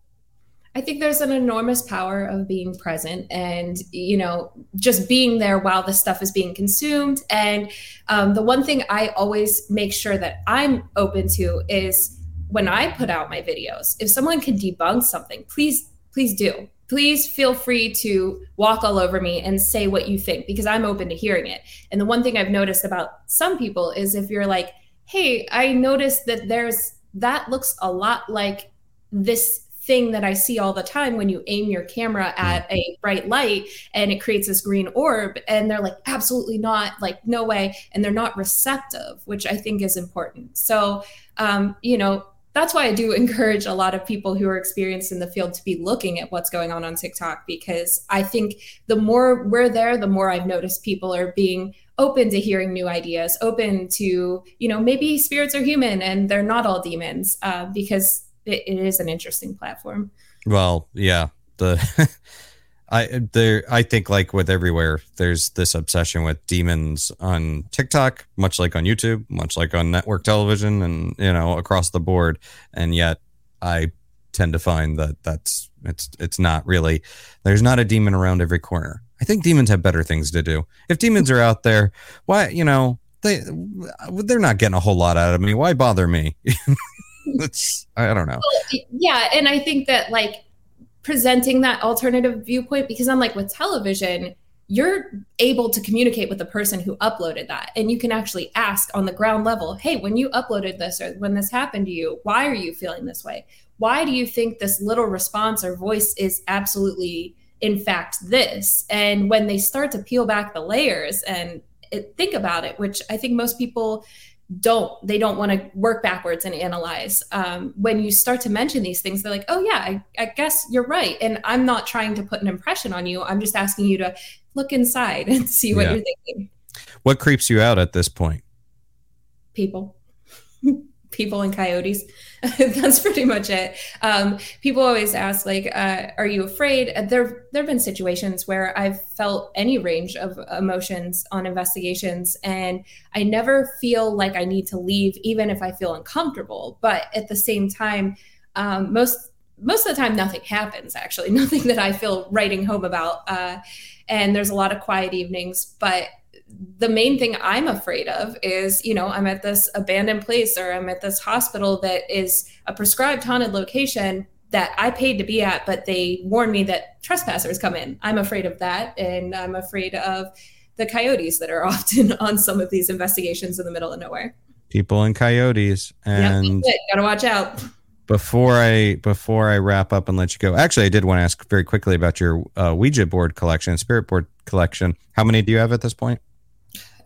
I think there's an enormous power of being present and, you know, just being there while the stuff is being consumed. And um, the one thing I always make sure that I'm open to is when I put out my videos, if someone can debunk something, please, please do please feel free to walk all over me and say what you think because I'm open to hearing it. And the one thing I've noticed about some people is if you're like, hey, I noticed that there's that looks a lot like this thing that I see all the time when you aim your camera at a bright light and it creates this green orb. And they're like, absolutely not, like, no way. And they're not receptive, which I think is important. So, um, you know, that's why I do encourage a lot of people who are experienced in the field to be looking at what's going on on TikTok because I think the more we're there, the more I've noticed people are being open to hearing new ideas, open to, you know, maybe spirits are human and they're not all demons uh, because it, it is an interesting platform. Well, yeah. The I there I think like with everywhere, there's this obsession with demons on TikTok, much like on YouTube, much like on network television, and you know across the board. And yet, I tend to find that that's it's it's not really. There's not a demon around every corner. I think demons have better things to do. If demons are out there, why you know they they're not getting a whole lot out of me. Why bother me? it's I don't know. Yeah, and I think that like presenting that alternative viewpoint because I'm like with television, you're able to communicate with the person who uploaded that and you can actually ask on the ground level hey when you uploaded this or when this happened to you why are you feeling this way why do you think this little response or voice is absolutely in fact this and when they start to peel back the layers and think about it which i think most people don't they don't want to work backwards and analyze. Um, when you start to mention these things they're like oh yeah I, I, guess you're right and i'm not trying to put an impression on you i'm just asking you to look inside and see what yeah. you're thinking. What creeps you out at this point? People people and coyotes. That's pretty much it. Um, people always ask, like, uh, "Are you afraid?" Uh, there, there have been situations where I've felt any range of emotions on investigations, and I never feel like I need to leave, even if I feel uncomfortable. But at the same time, um, most most of the time, nothing happens. Actually, nothing that I feel writing home about. Uh, and there's a lot of quiet evenings, but the main thing I'm afraid of is, you know, I'm at this abandoned place or I'm at this hospital that is a prescribed haunted location that I paid to be at, but they warn me that trespassers come in. I'm afraid of that. And I'm afraid of the coyotes that are often on some of these investigations in the middle of nowhere. People and coyotes. And yep, gotta watch out. Before I before I wrap up and let you go, actually, I did want to ask very quickly about your uh, Ouija board collection, spirit board collection. How many do you have at this point?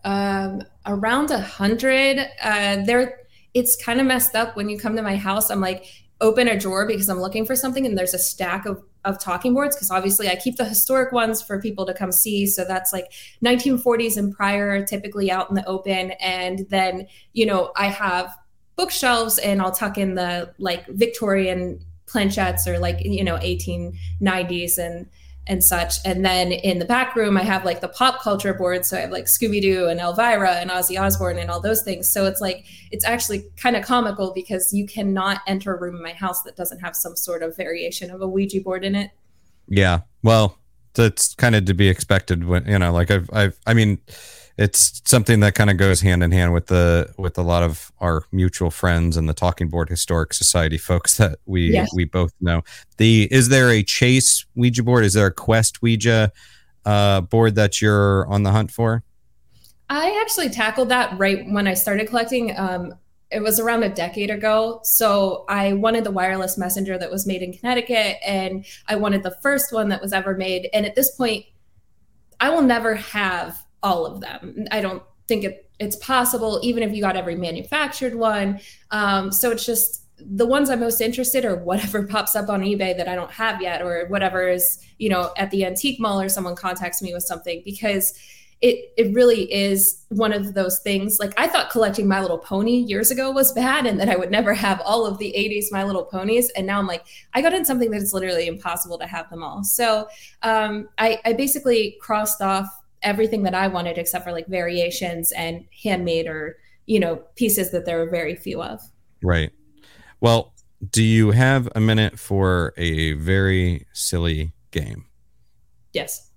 Um, around a hundred. Uh, there, it's kind of messed up when you come to my house. I'm like, open a drawer because I'm looking for something, and there's a stack of of talking boards because obviously I keep the historic ones for people to come see. So that's like 1940s and prior, typically out in the open. And then, you know, I have bookshelves and I'll tuck in the like Victorian planchettes or like, you know, 1890s and and such. And then in the back room, I have like the pop culture board. So I have like Scooby Doo and Elvira and Ozzy Osbourne and all those things. So it's like, it's actually kind of comical because you cannot enter a room in my house that doesn't have some sort of variation of a Ouija board in it. Yeah. Well, that's kind of to be expected when, you know, like I've, I've, I mean, it's something that kind of goes hand in hand with the with a lot of our mutual friends and the Talking Board Historic Society folks that we yes. we both know. The is there a Chase Ouija board? Is there a Quest Ouija uh, board that you're on the hunt for? I actually tackled that right when I started collecting. Um, it was around a decade ago. So I wanted the wireless messenger that was made in Connecticut, and I wanted the first one that was ever made. And at this point, I will never have all of them. I don't think it, it's possible, even if you got every manufactured one. Um, so it's just the ones I'm most interested or whatever pops up on eBay that I don't have yet, or whatever is, you know, at the antique mall or someone contacts me with something because it it really is one of those things. Like I thought collecting My Little Pony years ago was bad and that I would never have all of the 80s My Little Ponies. And now I'm like, I got in something that it's literally impossible to have them all. So um, I, I basically crossed off everything that I wanted except for like variations and handmade or, you know, pieces that there are very few of. Right. Well, do you have a minute for a very silly game? Yes.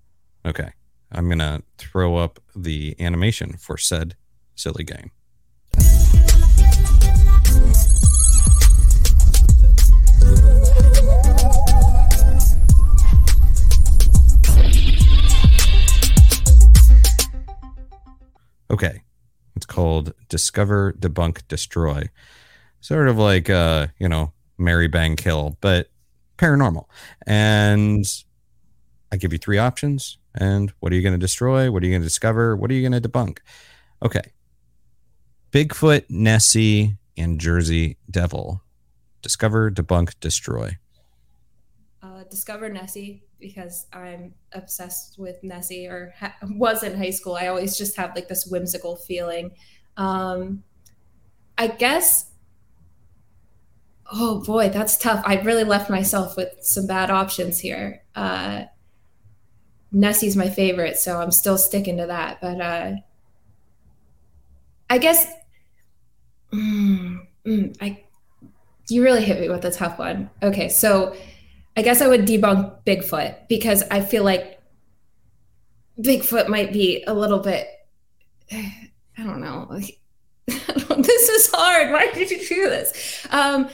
Okay. I'm going to throw up the animation for said silly game. Okay. It's called Discover, Debunk, Destroy. Sort of like, uh, you know, Mary Bang Kill, but paranormal. And I give you three options. And what are you going to destroy? What are you going to discover? What are you going to debunk? Okay. Bigfoot, Nessie, and Jersey Devil. Discover, debunk, destroy. Uh, discover Nessie because I'm obsessed with Nessie or ha- was in high school. I always just have like this whimsical feeling. Um, I guess. Oh boy, that's tough. I really left myself with some bad options here. Uh, Nessie's my favorite, so I'm still sticking to that. But uh, I guess mm, mm, I you really hit me with a tough one. Okay, so I guess I would debunk Bigfoot because I feel like Bigfoot might be a little bit I don't know. This is hard. Why did you do this? Um,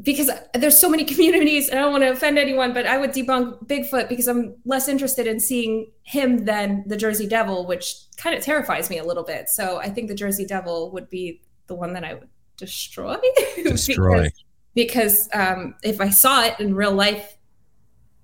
because there's so many communities and I don't want to offend anyone, but I would debunk Bigfoot because I'm less interested in seeing him than the Jersey Devil, which kind of terrifies me a little bit. So I think the Jersey Devil would be the one that I would destroy. Destroy. Because, um, if I saw it in real life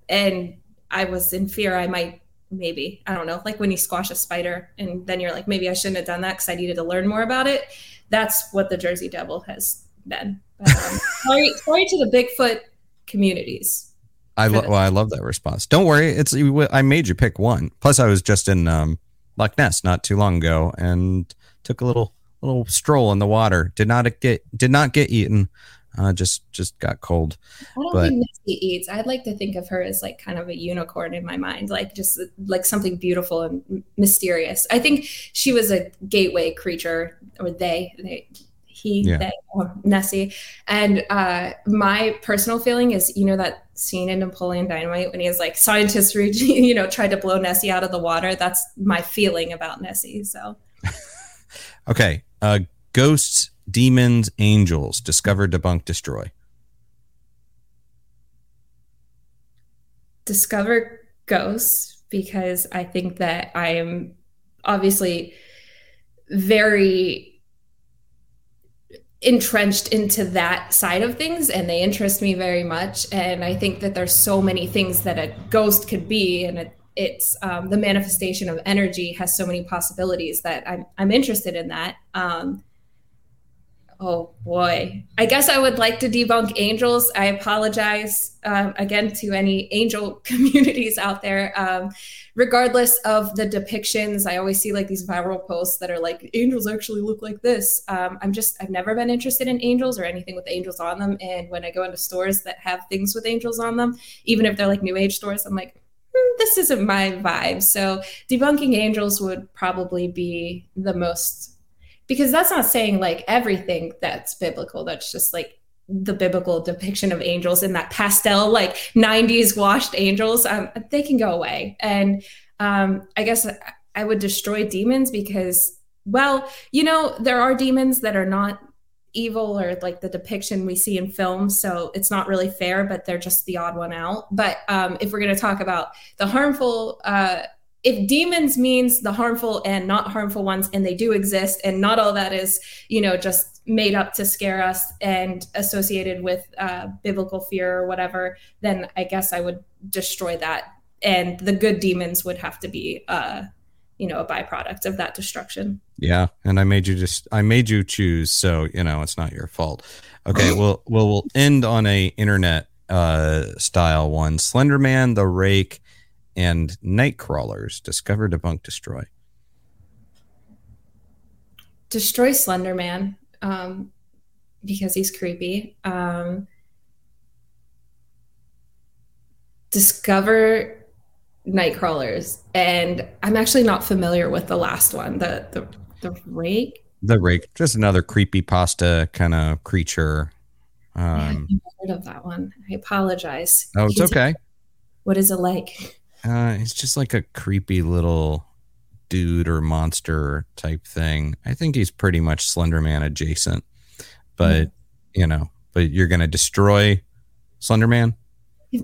and I was in fear, I might maybe I don't know, like when you squash a spider and then you're like, maybe I shouldn't have done that because I needed to learn more about it. That's what the Jersey Devil has been. But, um, sorry, sorry to the Bigfoot communities. I lo- well, I love that response. Don't worry, it's I made you pick one. Plus, I was just in um, Loch Ness not too long ago and took a little little stroll in the water. Did not get did not get eaten. Uh, just just got cold. I don't but, think Misty eats. I'd like to think of her as like kind of a unicorn in my mind, like just like something beautiful and mysterious. I think she was a gateway creature, or they they he, yeah. they, oh, Nessie. And uh, my personal feeling is, you know, that scene in Napoleon Dynamite when he is like, scientists, you know, tried to blow Nessie out of the water. That's my feeling about Nessie. So, okay. Uh, ghosts, demons, angels, discover, debunk, destroy. Discover ghosts because I think that I am obviously very entrenched into that side of things and they interest me very much and i think that there's so many things that a ghost could be and it, it's um, the manifestation of energy has so many possibilities that i'm, I'm interested in that um, Oh boy. I guess I would like to debunk angels. I apologize um, again to any angel communities out there. Um, regardless of the depictions, I always see like these viral posts that are like, angels actually look like this. Um, I'm just, I've never been interested in angels or anything with angels on them. And when I go into stores that have things with angels on them, even if they're like new age stores, I'm like, hmm, this isn't my vibe. So debunking angels would probably be the most because that's not saying like everything that's biblical that's just like the biblical depiction of angels in that pastel like 90s washed angels um, they can go away and um, i guess I would destroy demons because, well, you know, there are demons that are not evil or like the depiction we see in films. So it's not really fair, but they're just the odd one out. But um, if we're going to talk about the harmful, uh, if demons means the harmful and not harmful ones, and they do exist, and not all that is, you know, just made up to scare us and associated with uh, biblical fear or whatever, then I guess I would destroy that. And the good demons would have to be, uh, you know, a byproduct of that destruction. Yeah, and I made you just I made you choose, so you know it's not your fault. Okay, well, well, we'll end on a internet uh, style one: Slenderman, the Rake, and Nightcrawlers. Discover, debunk, destroy. Destroy Slenderman um, because he's creepy. Um, discover Nightcrawlers, and I'm actually not familiar with the last one. The the the rake. The rake, just another creepy pasta kind of creature. Um, I heard of that one. I apologize. Oh, it's okay. What is it like? Uh, it's just like a creepy little dude or monster type thing. I think he's pretty much Slenderman adjacent, but mm-hmm. you know, but you're gonna destroy Slenderman.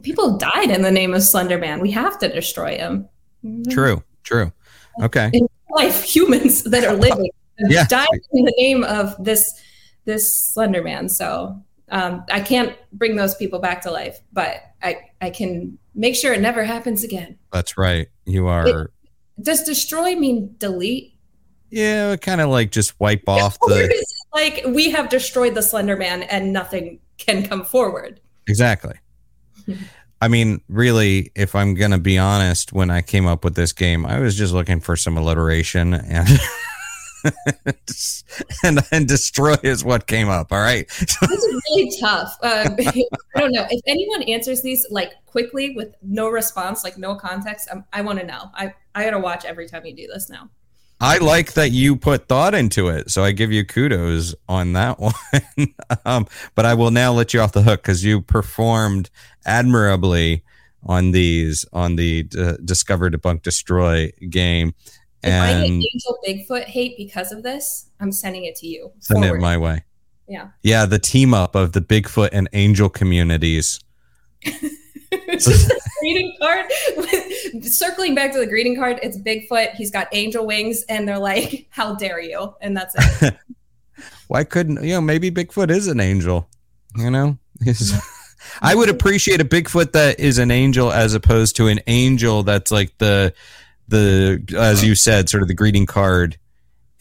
People died in the name of Slenderman. We have to destroy him. True. True. Okay. In life, humans that are living yeah. died in the name of this this Slenderman. So um, I can't bring those people back to life, but I I can make sure it never happens again. That's right. You are. It, does destroy mean delete? Yeah, kind of like just wipe off the. Like we have destroyed the Slender Man and nothing can come forward. Exactly. I mean, really, if I'm going to be honest, when I came up with this game, I was just looking for some alliteration and. and and destroy is what came up. All right. this is really tough. Um, I don't know if anyone answers these like quickly with no response, like no context. Um, I want to know. I I gotta watch every time you do this now. I like that you put thought into it, so I give you kudos on that one. um, but I will now let you off the hook because you performed admirably on these on the uh, Discover, Debunk, Destroy game. If and I get Angel Bigfoot hate because of this, I'm sending it to you. Send Forward. it my way. Yeah. Yeah, the team up of the Bigfoot and Angel communities. greeting card. Circling back to the greeting card, it's Bigfoot. He's got angel wings, and they're like, "How dare you?" And that's it. Why couldn't you know? Maybe Bigfoot is an angel. You know, I would appreciate a Bigfoot that is an angel as opposed to an angel that's like the the as you said, sort of the greeting card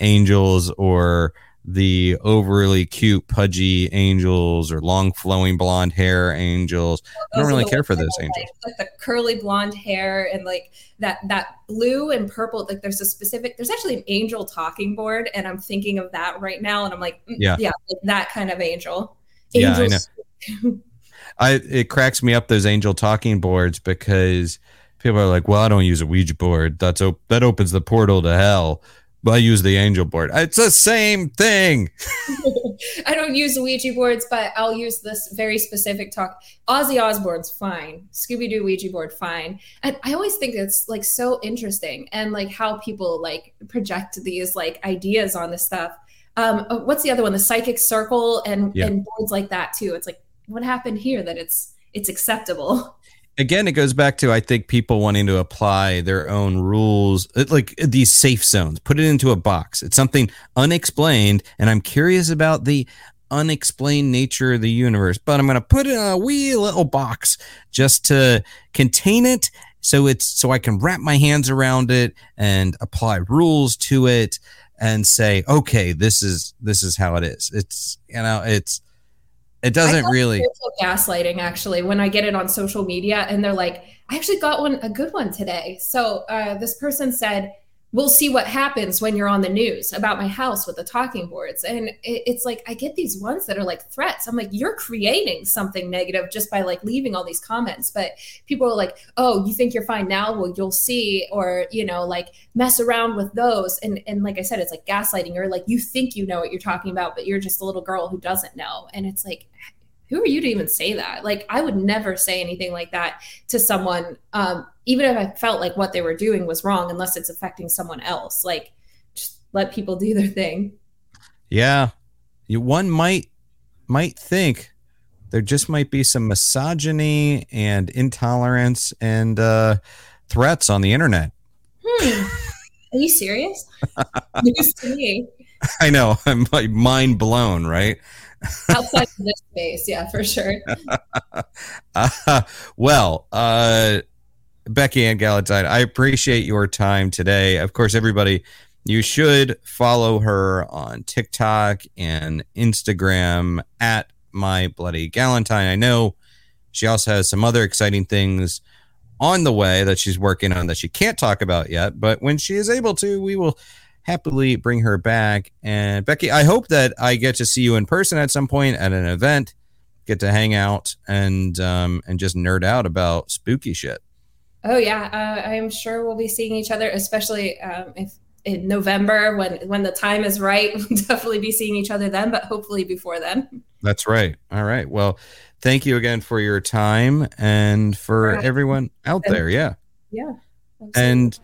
angels or the overly cute, pudgy angels or long flowing blonde hair angels. I don't really care for those angels. Like, like, the curly blonde hair and like that that blue and purple. Like there's a specific. There's actually an angel talking board, and I'm thinking of that right now, and I'm like, mm, yeah, yeah, like that kind of angel. Angels. Yeah, I know. I it cracks me up those angel talking boards because people are like, well, I don't use a Ouija board. That's op- that opens the portal to hell. But I use the angel board. It's the same thing. I don't use Ouija boards, but I'll use this very specific talk. Ozzy Osbourne's fine. Scooby Doo Ouija board, fine. And I always think it's like so interesting and like how people like project these like ideas on this stuff. Um, uh, what's the other one? The psychic circle and yeah. and boards like that too. It's like what happened here that it's it's acceptable. again, it goes back to I think people wanting to apply their own rules, uh, like uh, these safe zones, put it into a box. It's something unexplained, and I'm curious about the unexplained nature of the universe, but I'm going to put it in a wee little box just to contain it so it's so I can wrap my hands around it and apply rules to it and say, okay, this is this is how it is. It's you know, it's it doesn't really gaslighting actually when I get it on social media and they're like, I actually got one a good one today. So uh, this person said, we'll see what happens when you're on the news about my house with the talking boards. And it's like, I get these ones that are like threats. I'm like, you're creating something negative just by like leaving all these comments. But people are like, oh, you think you're fine now? Well, you'll see. Or, you know, like mess around with those. And, and like I said, it's like gaslighting or like you think you know what you're talking about, but you're just a little girl who doesn't know. And it's like, who are you to even say that? Like, I would never say anything like that to someone, um, even if I felt like what they were doing was wrong, unless it's affecting someone else. Like, just let people do their thing. Yeah, you, one might might think there just might be some misogyny and intolerance and uh, threats on the internet. Hmm. Are you serious? News to me. I know. I'm like mind blown, right? Outside of this space yeah for sure. Uh, well uh Beckie-Ann Galentine i appreciate your time today. Of course everybody you should follow her on tiktok and instagram at my bloody galentine. I know she also has some other exciting things on the way that she's working on that she can't talk about yet but when she is able to we will happily bring her back. And Beckie, I hope that I get to see you in person at some point at an event, get to hang out and um, and just nerd out about spooky shit. Oh yeah, uh, I'm sure we'll be seeing each other, especially um, if in November when when the time is right. We'll definitely be seeing each other then, but hopefully before then. That's right. All right. Well, thank you again for your time and for right. everyone out there. Yeah. Yeah. Absolutely. And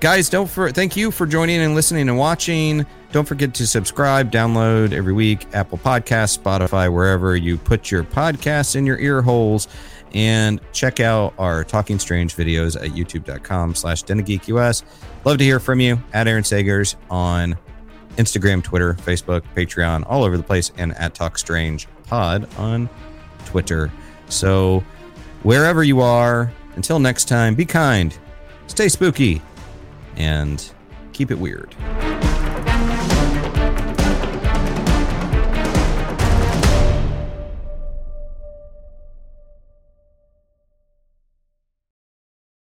guys don't for thank you for joining and listening and watching. Don't forget to subscribe download every week apple podcast spotify wherever you put your podcasts in your ear holes. And check out our talking strange videos at youtube.com slash us love to hear from you. At aaron sagers on instagram twitter facebook patreon all over the place and at talk strange pod on twitter. So wherever you are until next time be kind stay spooky and keep it weird.